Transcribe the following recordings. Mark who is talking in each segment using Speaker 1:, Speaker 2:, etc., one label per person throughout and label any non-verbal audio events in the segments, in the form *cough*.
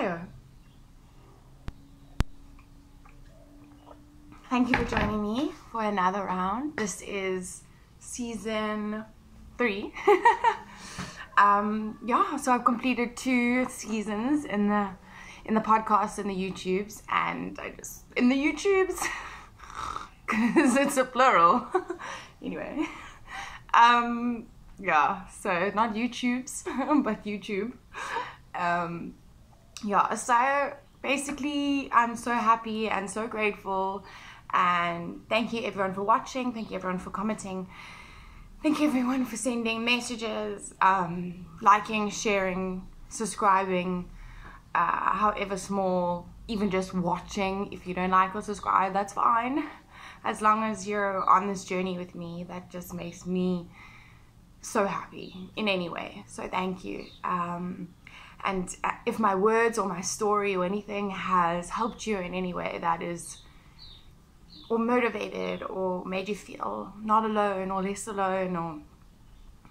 Speaker 1: Okay. Thank you for joining me for another round. This is season three. *laughs* um, yeah, so I've completed two seasons in the in the podcast and the YouTubes, and I just in the YouTubes *laughs* because it's a plural. *laughs* anyway, um, yeah, so not YouTubes, but YouTube. Um, yeah, so basically, I'm so happy and so grateful. And thank you everyone for watching. Thank you everyone for commenting. Thank you everyone for sending messages, um, liking, sharing, subscribing, uh, however small, even just watching. If you don't like or subscribe, that's fine. As long as you're on this journey with me, that just makes me so happy in any way. So thank you. Um, and uh, if my words or my story or anything has helped you in any way, that is, or motivated or made you feel not alone or less alone or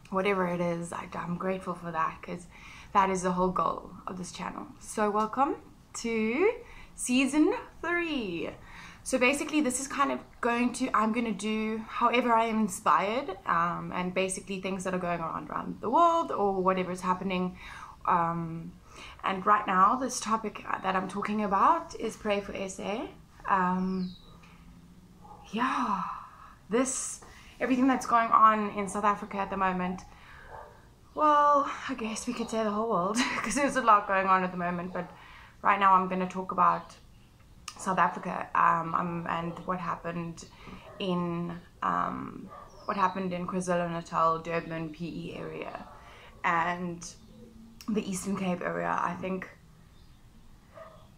Speaker 1: whatever it is, I, I'm grateful for that because that is the whole goal of this channel. So, welcome to season three. So basically, this is kind of going to, I'm going to do however I am inspired um, and basically things that are going on around the world or whatever is happening. Um, and right now, this topic that I'm talking about is Pray for SA. Um, yeah, this, everything that's going on in South Africa at the moment. Well, I guess we could say the whole world *laughs* because there's a lot going on at the moment. But right now, I'm going to talk about South Africa um, and what happened in um, what happened in KwaZulu Natal, Durban, PE area, and the Eastern Cape area. I think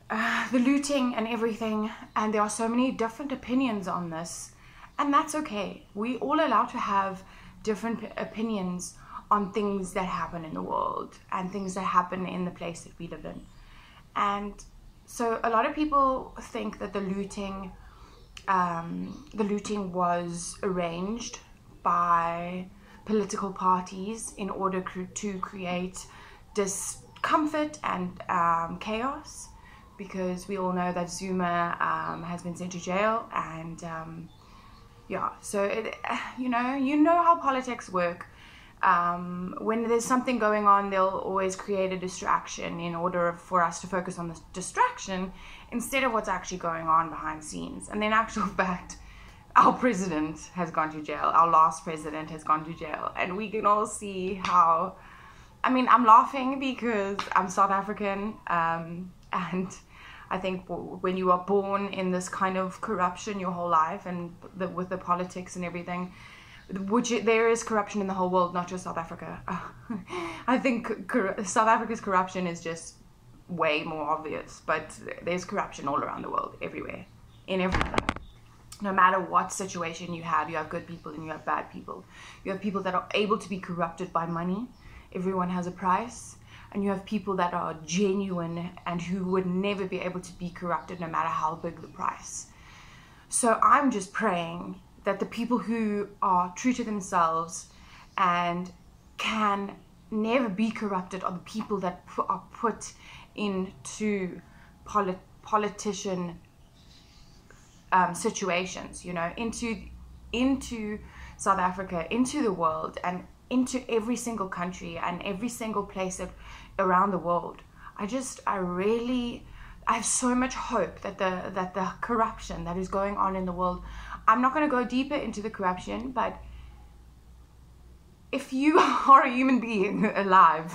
Speaker 1: uh, the looting and everything, and there are so many different opinions on this, and that's okay. We all allowed to have different opinions on things that happen in the world and things that happen in the place that we live in, and so a lot of people think that the looting, um, the looting was arranged by political parties in order cr- to create discomfort and um, chaos, because we all know that Zuma um, has been sent to jail, and um, yeah, so it, you know, you know how politics work um, when there's something going on, they'll always create a distraction in order for us to focus on the distraction instead of what's actually going on behind scenes. And in actual *laughs* fact, our president has gone to jail. Our last president has gone to jail. And we can all see how. I mean, I'm laughing because I'm South African. Um, *laughs* and I think when you are born in this kind of corruption your whole life and the, with the politics and everything, which there is corruption in the whole world, not just South Africa. *laughs* I think cor- South Africa's corruption is just way more obvious, but there's corruption all around the world, everywhere, in everything. No matter what situation you have, you have good people and you have bad people. You have people that are able to be corrupted by money. Everyone has a price. And you have people that are genuine and who would never be able to be corrupted no matter how big the price. So I'm just praying that the people who are true to themselves and can never be corrupted are the people that are put into polit- politician um, situations, you know, into into South Africa, into the world, and into every single country and every single place around the world. I just, I really, I have so much hope that the that the corruption that is going on in the world I'm not going to go deeper into the corruption, but if you *laughs* are a human being alive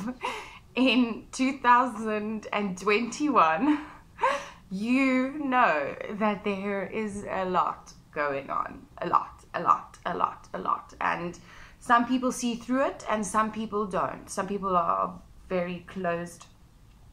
Speaker 1: in 2021, you know that there is a lot going on. A lot, a lot, a lot, a lot. And some people see through it and some people don't. Some people are very closed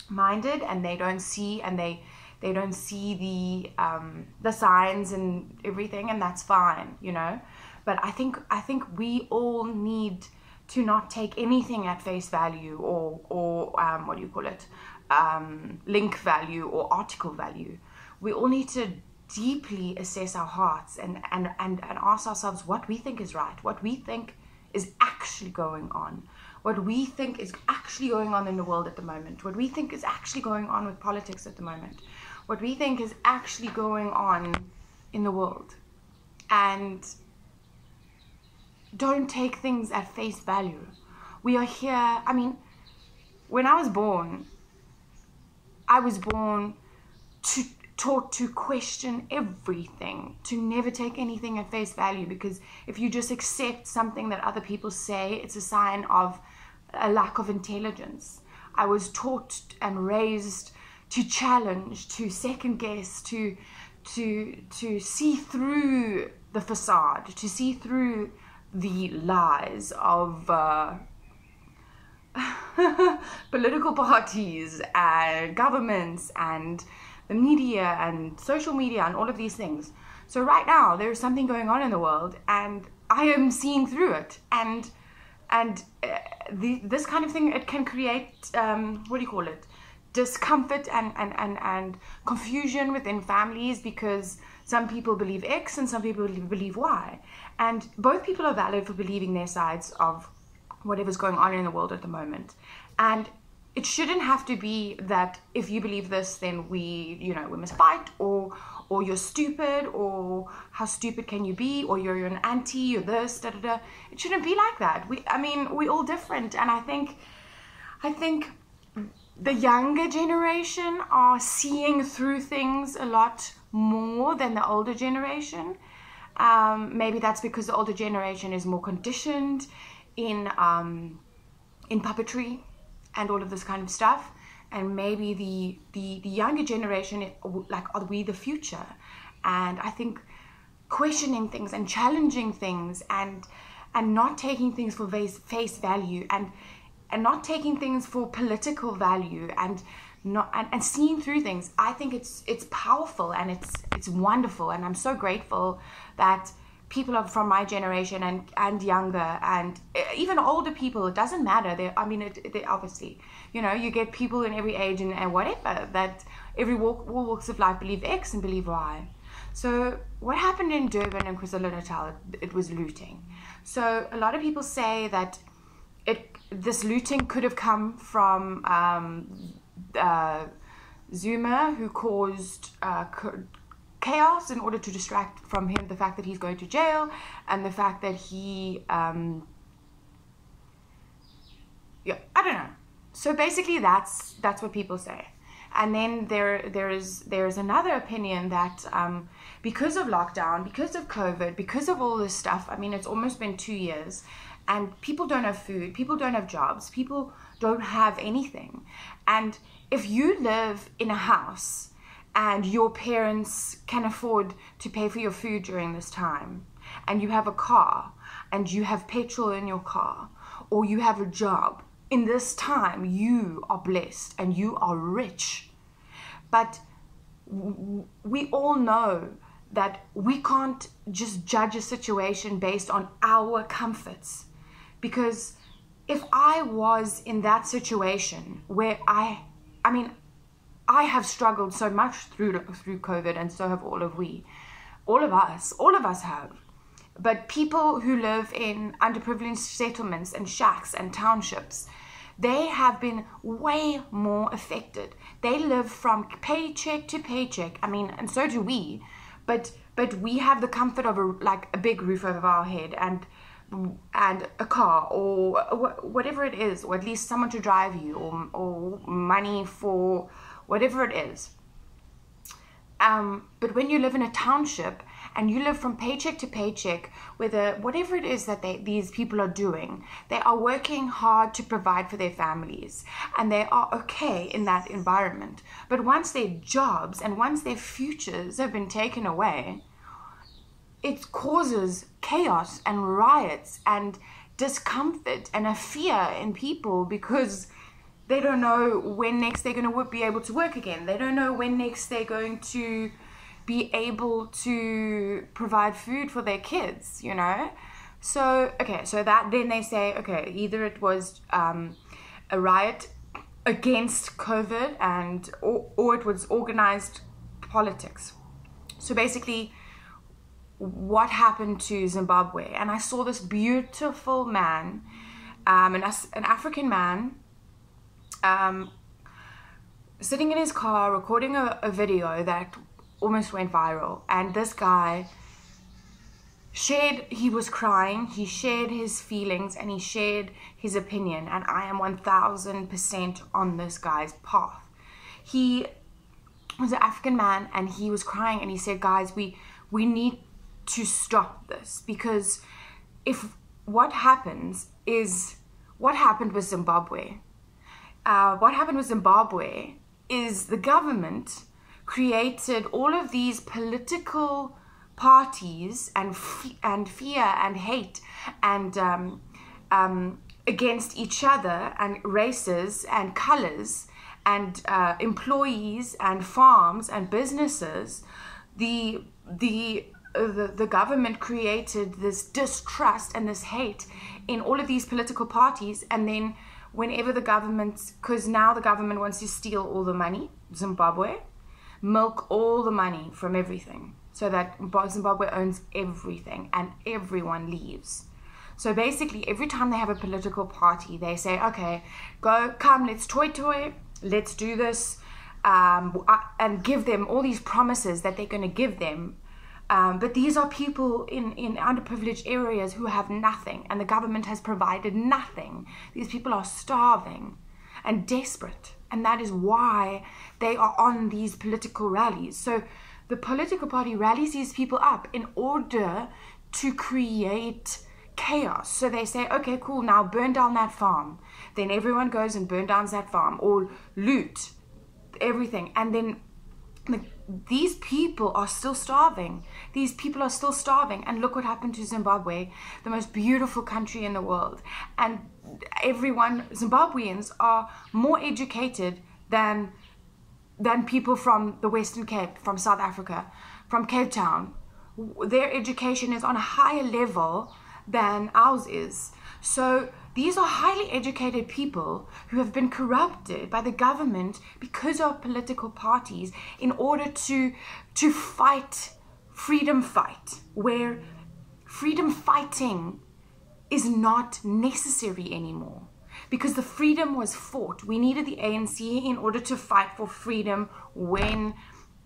Speaker 1: minded and they don't see and they they don't see the um, the signs and everything, and that's fine, you know. But I think I think we all need to not take anything at face value or or um, what do you call it, um, link value or article value. We all need to deeply assess our hearts and, and, and, and ask ourselves what we think is right, what we think is actually going on, what we think is actually going on in the world at the moment, what we think is actually going on with politics at the moment, what we think is actually going on in the world. And don't take things at face value. We are here, I mean, when I was born, I was born to taught to question everything, to never take anything at face value because if you just accept something that other people say, it's a sign of a lack of intelligence. I was taught and raised to challenge, to second guess, to to to see through the facade, to see through the lies of uh, *laughs* political parties and governments and the media and social media and all of these things. So right now there is something going on in the world, and I am seeing through it, and and uh, the, this kind of thing it can create um, what do you call it discomfort and, and, and, and confusion within families because some people believe X and some people believe Y. And both people are valid for believing their sides of whatever's going on in the world at the moment. And it shouldn't have to be that if you believe this, then we, you know, we must fight or or you're stupid or how stupid can you be or you're, you're an anti, you're this, da da da. It shouldn't be like that. We I mean, we're all different and I think I think the younger generation are seeing through things a lot more than the older generation. Um, maybe that's because the older generation is more conditioned in um, in puppetry and all of this kind of stuff. And maybe the the, the younger generation, like, are we the future? And I think questioning things and challenging things and and not taking things for face, face value and and not taking things for political value and not and, and seeing through things i think it's it's powerful and it's it's wonderful and i'm so grateful that people are from my generation and and younger and even older people it doesn't matter. They i mean it, they obviously you know you get people in every age and, and whatever that every walk all walks of life believe x and believe y. So what happened in durban and kwazulu-natal it, it was looting. So a lot of people say that it this looting could have come from um, uh, Zuma, who caused uh, chaos in order to distract from him the fact that he's going to jail and the fact that he, um, yeah, I don't know. So basically, that's that's what people say. And then there there is there is another opinion that um, because of lockdown, because of COVID, because of all this stuff. I mean, it's almost been two years, and people don't have food, people don't have jobs, people don't have anything. And if you live in a house and your parents can afford to pay for your food during this time, and you have a car and you have petrol in your car, or you have a job, in this time you are blessed and you are rich. But we all know that we can't just judge a situation based on our comforts. Because if I was in that situation where I, I mean, I have struggled so much through through COVID, and so have all of we, all of us, all of us have. But people who live in underprivileged settlements and shacks and townships, they have been way more affected. They live from paycheck to paycheck. I mean, and so do we, but but we have the comfort of a like a big roof over our head and and a car or whatever it is, or at least someone to drive you, or, or money for whatever it is. Um, but when you live in a township and you live from paycheck to paycheck, whether whatever it is that they, these people are doing, they are working hard to provide for their families and they are okay in that environment. But once their jobs and once their futures have been taken away, it causes chaos and riots and discomfort and a fear in people because they don't know when next they're going to be able to work again. They don't know when next they're going to be able to provide food for their kids, you know? So, okay, so that then they say, okay, either it was um, a riot against COVID and or, or it was organized politics. So basically, what happened to Zimbabwe, and I saw this beautiful man, um, an, an African man, um, sitting in his car recording a, a video that almost went viral. And this guy shared, he was crying, he shared his feelings, and he shared his opinion. And I am 1000% on this guy's path. He was an African man and he was crying and he said, Guys, we, we need to stop this because if what happens is what happened with Zimbabwe. Uh, what happened with Zimbabwe is the government created all of these political parties and and fear and hate and um, um, against each other and races and colors and uh, employees and farms and businesses. The the uh, the, the government created this distrust and this hate in all of these political parties and then whenever the government because now the government wants to steal all the money zimbabwe milk all the money from everything so that zimbabwe owns everything and everyone leaves. So basically every time they have a political party they say okay go come let's toy toy let's do this um, uh, and give them all these promises that they're going to give them um, but these are people in, in underprivileged areas who have nothing, and the government has provided nothing. These people are starving and desperate, and that is why they are on these political rallies. So the political party rallies these people up in order to create chaos. So they say, okay, cool, now burn down that farm. Then everyone goes and burn down that farm or loot everything. And then these people are still starving. These people are still starving. And look what happened to Zimbabwe, the most beautiful country in the world. And everyone, Zimbabweans are more educated than than people from the Western Cape, from South Africa, from Cape Town. Their education is on a higher level than ours is. So these are highly educated people who have been corrupted by the government because of political parties in order to, to fight freedom fight, where freedom fighting is not necessary anymore. Because the freedom was fought. We needed the ANC in order to fight for freedom when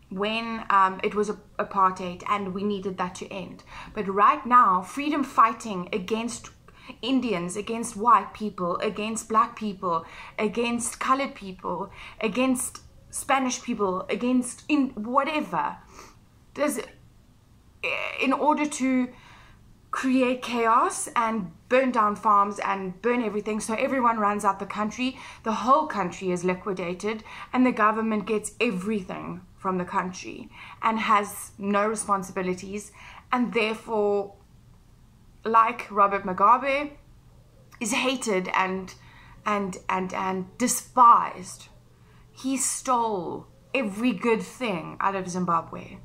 Speaker 1: when um, it was apartheid and we needed that to end. But right now, freedom fighting against Indians, against white people, against black people, against colored people, against Spanish people, against in whatever. Does in order to create chaos and burn down farms and burn everything so everyone runs out the country the whole country is liquidated and the government gets everything from the country and has no responsibilities and therefore like Robert Mugabe, is hated and and and and despised. He stole every good thing out of Zimbabwe.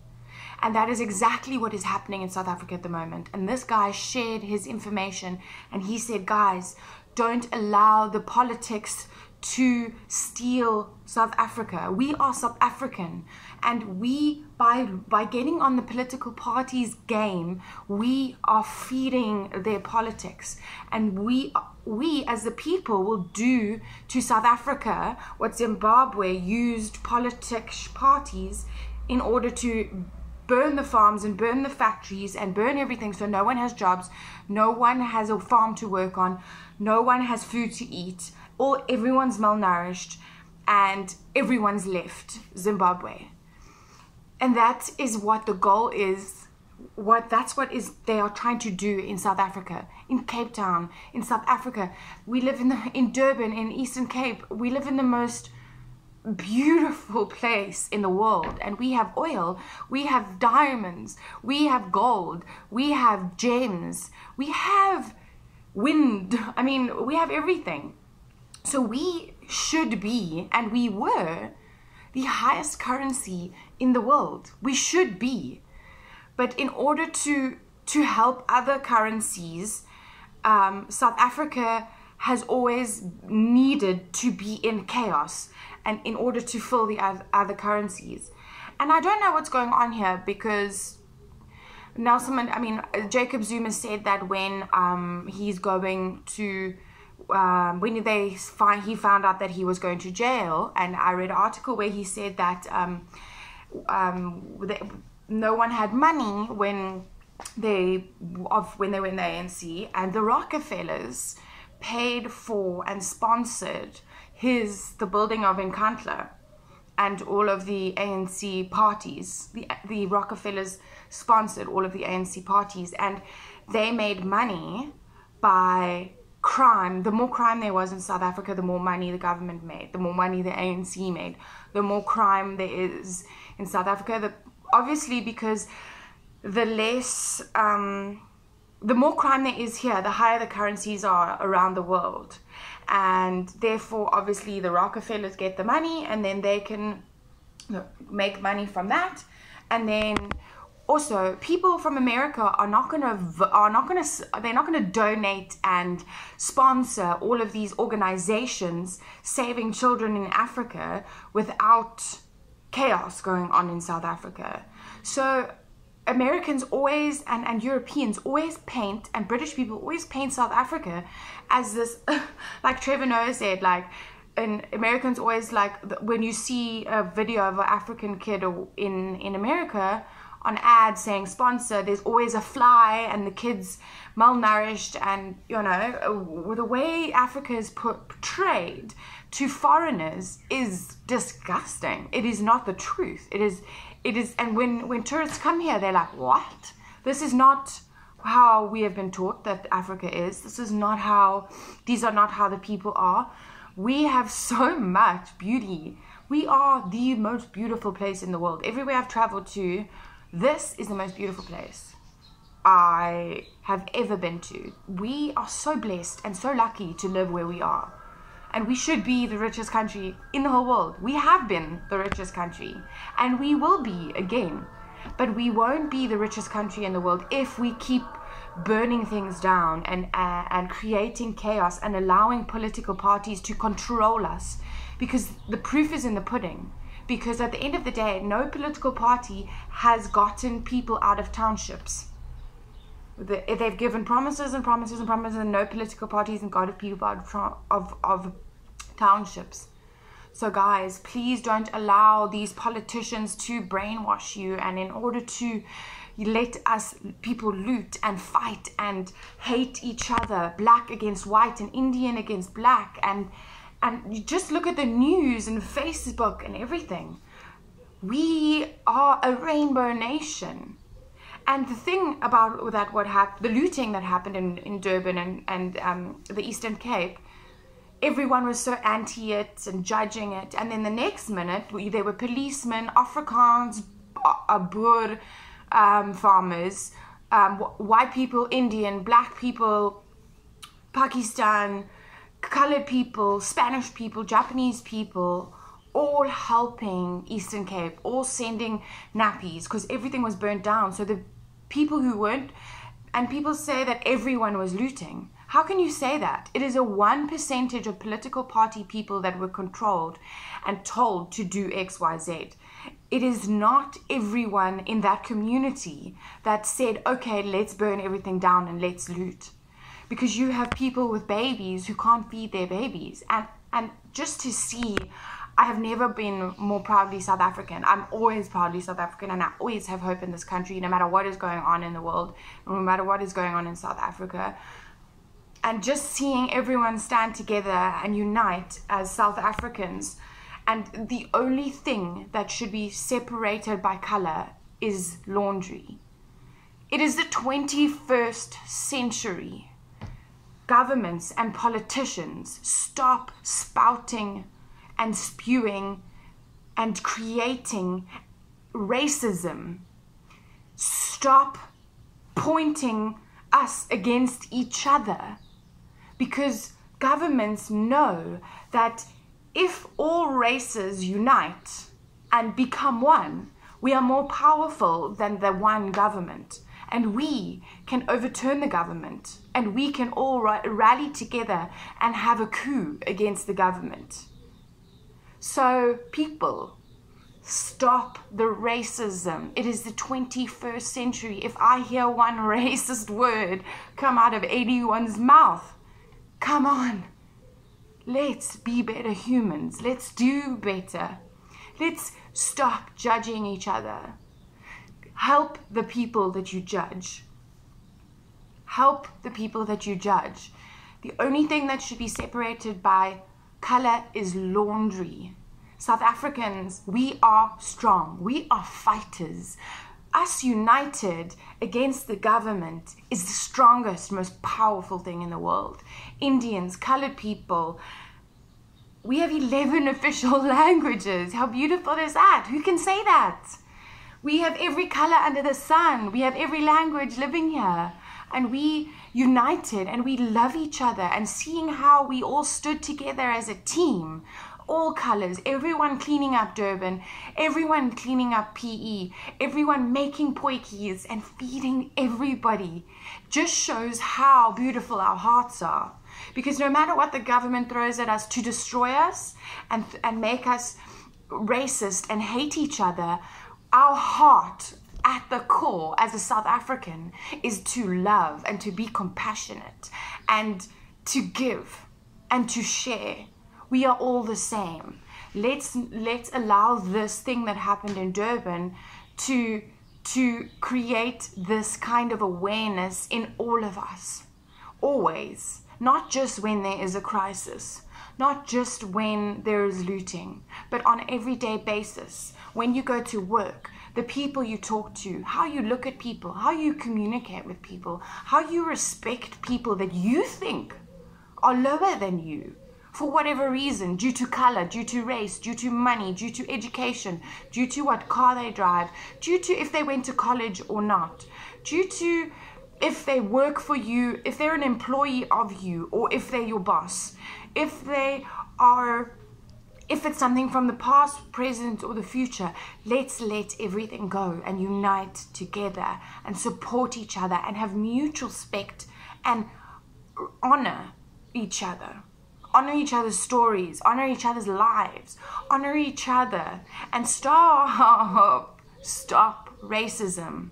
Speaker 1: And that is exactly what is happening in South Africa at the moment. And this guy shared his information and he said, guys, don't allow the politics to steal South Africa. We are South African and we by by getting on the political parties game, we are feeding their politics and we we as the people will do to South Africa what Zimbabwe used politics parties in order to burn the farms and burn the factories and burn everything so no one has jobs, no one has a farm to work on, no one has food to eat all everyone's malnourished and everyone's left Zimbabwe. And that is what the goal is. What that's what is they are trying to do in South Africa, in Cape Town, in South Africa. We live in the, in Durban, in Eastern Cape. We live in the most beautiful place in the world and we have oil we have diamonds we have gold we have gems we have wind i mean we have everything so we should be, and we were, the highest currency in the world. We should be. But in order to, to help other currencies, um, South Africa has always needed to be in chaos and in order to fill the other currencies. And I don't know what's going on here because Nelson, I mean, Jacob Zuma said that when um, he's going to, um, when they find, he found out that he was going to jail, and I read an article where he said that um, um, they, no one had money when they of when they were in the ANC, and the Rockefellers paid for and sponsored his the building of Nkandla and all of the ANC parties. The the Rockefellers sponsored all of the ANC parties, and they made money by crime. The more crime there was in South Africa, the more money the government made. The more money the ANC made. The more crime there is in South Africa. The, obviously, because the less, um, the more crime there is here, the higher the currencies are around the world. And therefore, obviously, the Rockefellers get the money and then they can make money from that. And then also people from america are not going to are not going to they're not going to donate and sponsor all of these organizations saving children in africa without chaos going on in south africa. So Americans always and, and Europeans always paint and British people always paint South Africa as this *laughs* like Trevor Noah said like and Americans always like when you see a video of an African kid in in America on ads saying sponsor there's always a fly and the kids malnourished and you know the way Africa is portrayed to foreigners is disgusting. It is not the truth. It is it is and when when tourists come here they're like what? This is not how we have been taught that africa is. This is not how these are not how the people are. We have *laughs* so much beauty. We are the most beautiful place in the world. Everywhere i've traveled to this is the most beautiful place i have ever been to we are so blessed and so lucky to live where we are and we should be the richest country in the whole world. We have been the richest country, and we will be again. But we won't be the richest country in the world if we keep burning things down and uh, and creating chaos and allowing political parties to control us because the proof is in the pudding because at the end of the day no political party has gotten people out of townships they've given promises and promises and promises, and no political parties and got people out of, of townships. So, guys, please don't allow these politicians to brainwash you. And in order to let us people loot and fight and hate each other, black against white and Indian against black, and and you just look at the news and Facebook and everything. We are a rainbow nation. And the thing about that, what happened, the looting that happened in, in Durban and, and um, the Eastern Cape, everyone was so anti it and judging it. And then the next minute, there were policemen, Afrikaans, Boer um, farmers, um, white people, Indian, black people, Pakistan, colored people, Spanish people, Japanese people, all helping Eastern Cape, all sending nappies because everything was burnt down. So the people who weren't, and people say that everyone was looting. How can you say that? It is a one percentage of political party people that were controlled and told to do X, Y, Z. It is not everyone in that community that said, okay, let's burn everything down and let's loot. Because you have people with babies who can't feed their babies. And, and just to see I have never been more proudly South African. I'm always proudly South African and I always have hope in this country no matter what is going on in the world, no matter what is going on in South Africa. And just seeing everyone stand together and unite as South Africans. And the only thing that should be separated by color is laundry. It is the 21st century. Governments and politicians stop spouting and spewing and creating racism. Stop pointing us against each other because governments know that if all races unite and become one, we are more powerful than the one government. And we can overturn the government. And we can all rally together and have a coup against the government. So, people, Stop the racism. It is the 21st century. If I hear one *laughs* racist word come out of anyone's mouth, come on. Let's be better humans. Let's do better. Let's stop judging each other. Help the people that you judge. Help the people that you judge. The only thing that should be separated by color is laundry. South Africans, we are strong. We are fighters. Us united against the government is the strongest, most powerful thing in the world. Indians, colored people, we have 11 *laughs* official languages. How beautiful is that? Who can say that? We have every color under the sun. We have every language living here. And we united and we love each other. And seeing how we all stood together as a team, all colors, everyone cleaning up Durban, everyone cleaning up PE, everyone making potjies and feeding everybody, just shows how beautiful our hearts are. Because no matter what the government throws at us to destroy us and, and make us racist and hate each other, our heart at the core as a South African is to love and to be compassionate and to give and to share. We are all the same. Let's let's allow this thing that happened in Durban to to create this kind of awareness in all of us. Always not just when there is a crisis, not just when there is looting, but on everyday basis. When you go to work, the people you talk to, how you look at people, how you communicate with people, how you respect people that you think are lower than you for whatever reason, due to color, due to race, due to money, due to education, due to what car they drive, due to if they went to college or not, due to if they work for you, if they're an employee of you, or if they're your boss, if they are, if it's something from the past, present, or the future, let's let everything go and unite together and support each other and have mutual respect and honor each other. Honor each other's stories, honor each other's lives, honor each other, and stop, stop racism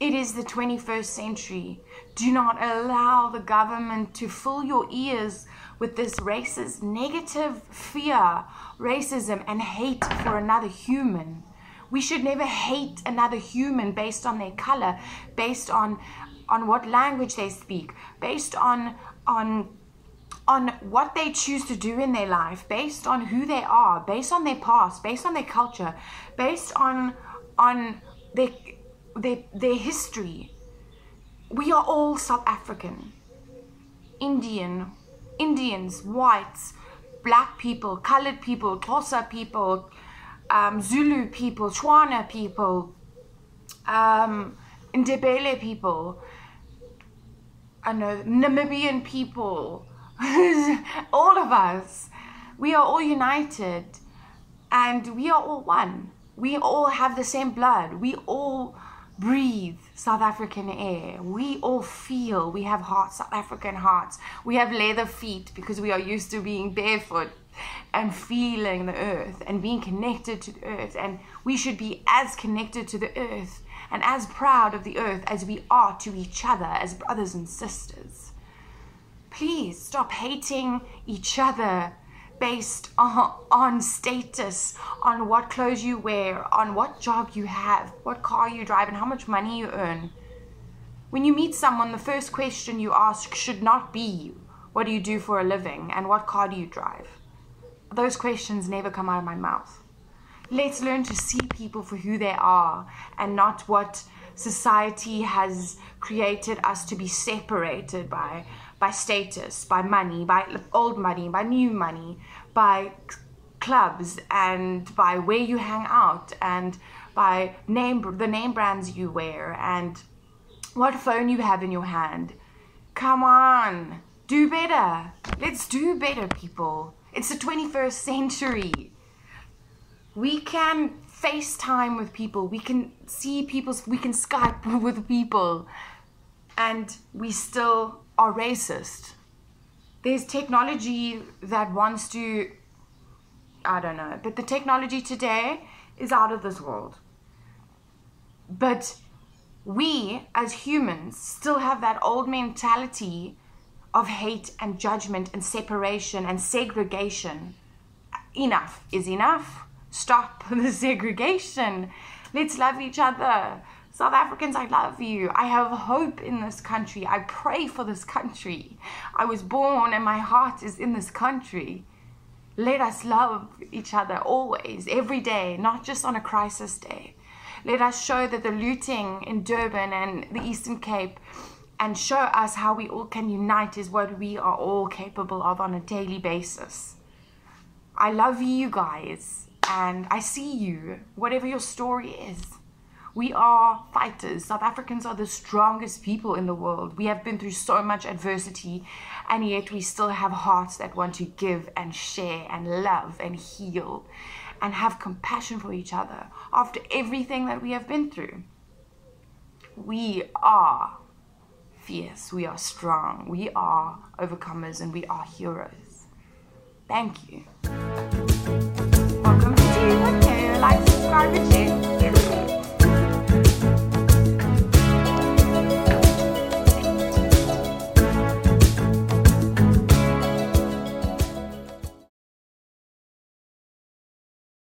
Speaker 1: it is the 21st century. Do not allow the government to fill your ears with this racist, negative fear, racism, and hate for another human. We should never hate another human based on their color, based on on what language they speak, based on on on what they choose to do in their life, based on who they are, based on their past, based on their culture, based on on their their, their history. We are all South African, Indian, Indians, whites, black people, colored people, Xhosa people, um, Zulu people, Tswana people, um, Ndebele people, I know Namibian people, *laughs* all of us. We are all united and we are all one. We all have the same blood. We all breathe South African air. We all feel, we have hearts, South African hearts. We have leather feet because we are used to being barefoot and feeling the earth and being connected to the earth. And we should be as connected to the earth and as proud of the earth as we are to each other as brothers and sisters. Please stop hating each other based *laughs* on, on status, on what clothes you wear, on what job you have, what car you drive, and how much money you earn. When you meet someone, the first question you ask should not be, What do you do for a living? and what car do you drive? Those questions never come out of my mouth. Let's learn to see people for who they are and not what society has created us to be separated by by status, by money, by old money, by new money, by clubs, and by where you hang out, and by name the name brands you wear, and what phone you have in your hand. Come on, do better. Let's do better, people. It's the 21st century. We can FaceTime with people. We can see people. We can Skype *laughs* with people. And we still are racist. There's technology that wants to, I don't know, but the technology today is out of this world. But we as humans still have that old mentality of hate and judgment and separation and segregation. Enough is enough. Stop *laughs* the segregation. Let's love each other. South Africans, I love you. I have hope in this country. I pray for this country. I was born and my heart is in this country. Let us love each other always, every day, not just on a crisis day. Let us show that the looting in Durban and the Eastern Cape and show us how we all can unite is what we are all capable of on a daily basis. I love you guys and I see you, whatever your story is. We are fighters. South Africans are the strongest people in the world. We have been through so much adversity, and yet we still have hearts that want to give and share and love and heal and have compassion for each other after everything that we have been through. We are fierce, we are strong, we are overcomers, and we are heroes. Thank you. Welcome to Tea with Care. Like, subscribe, and share.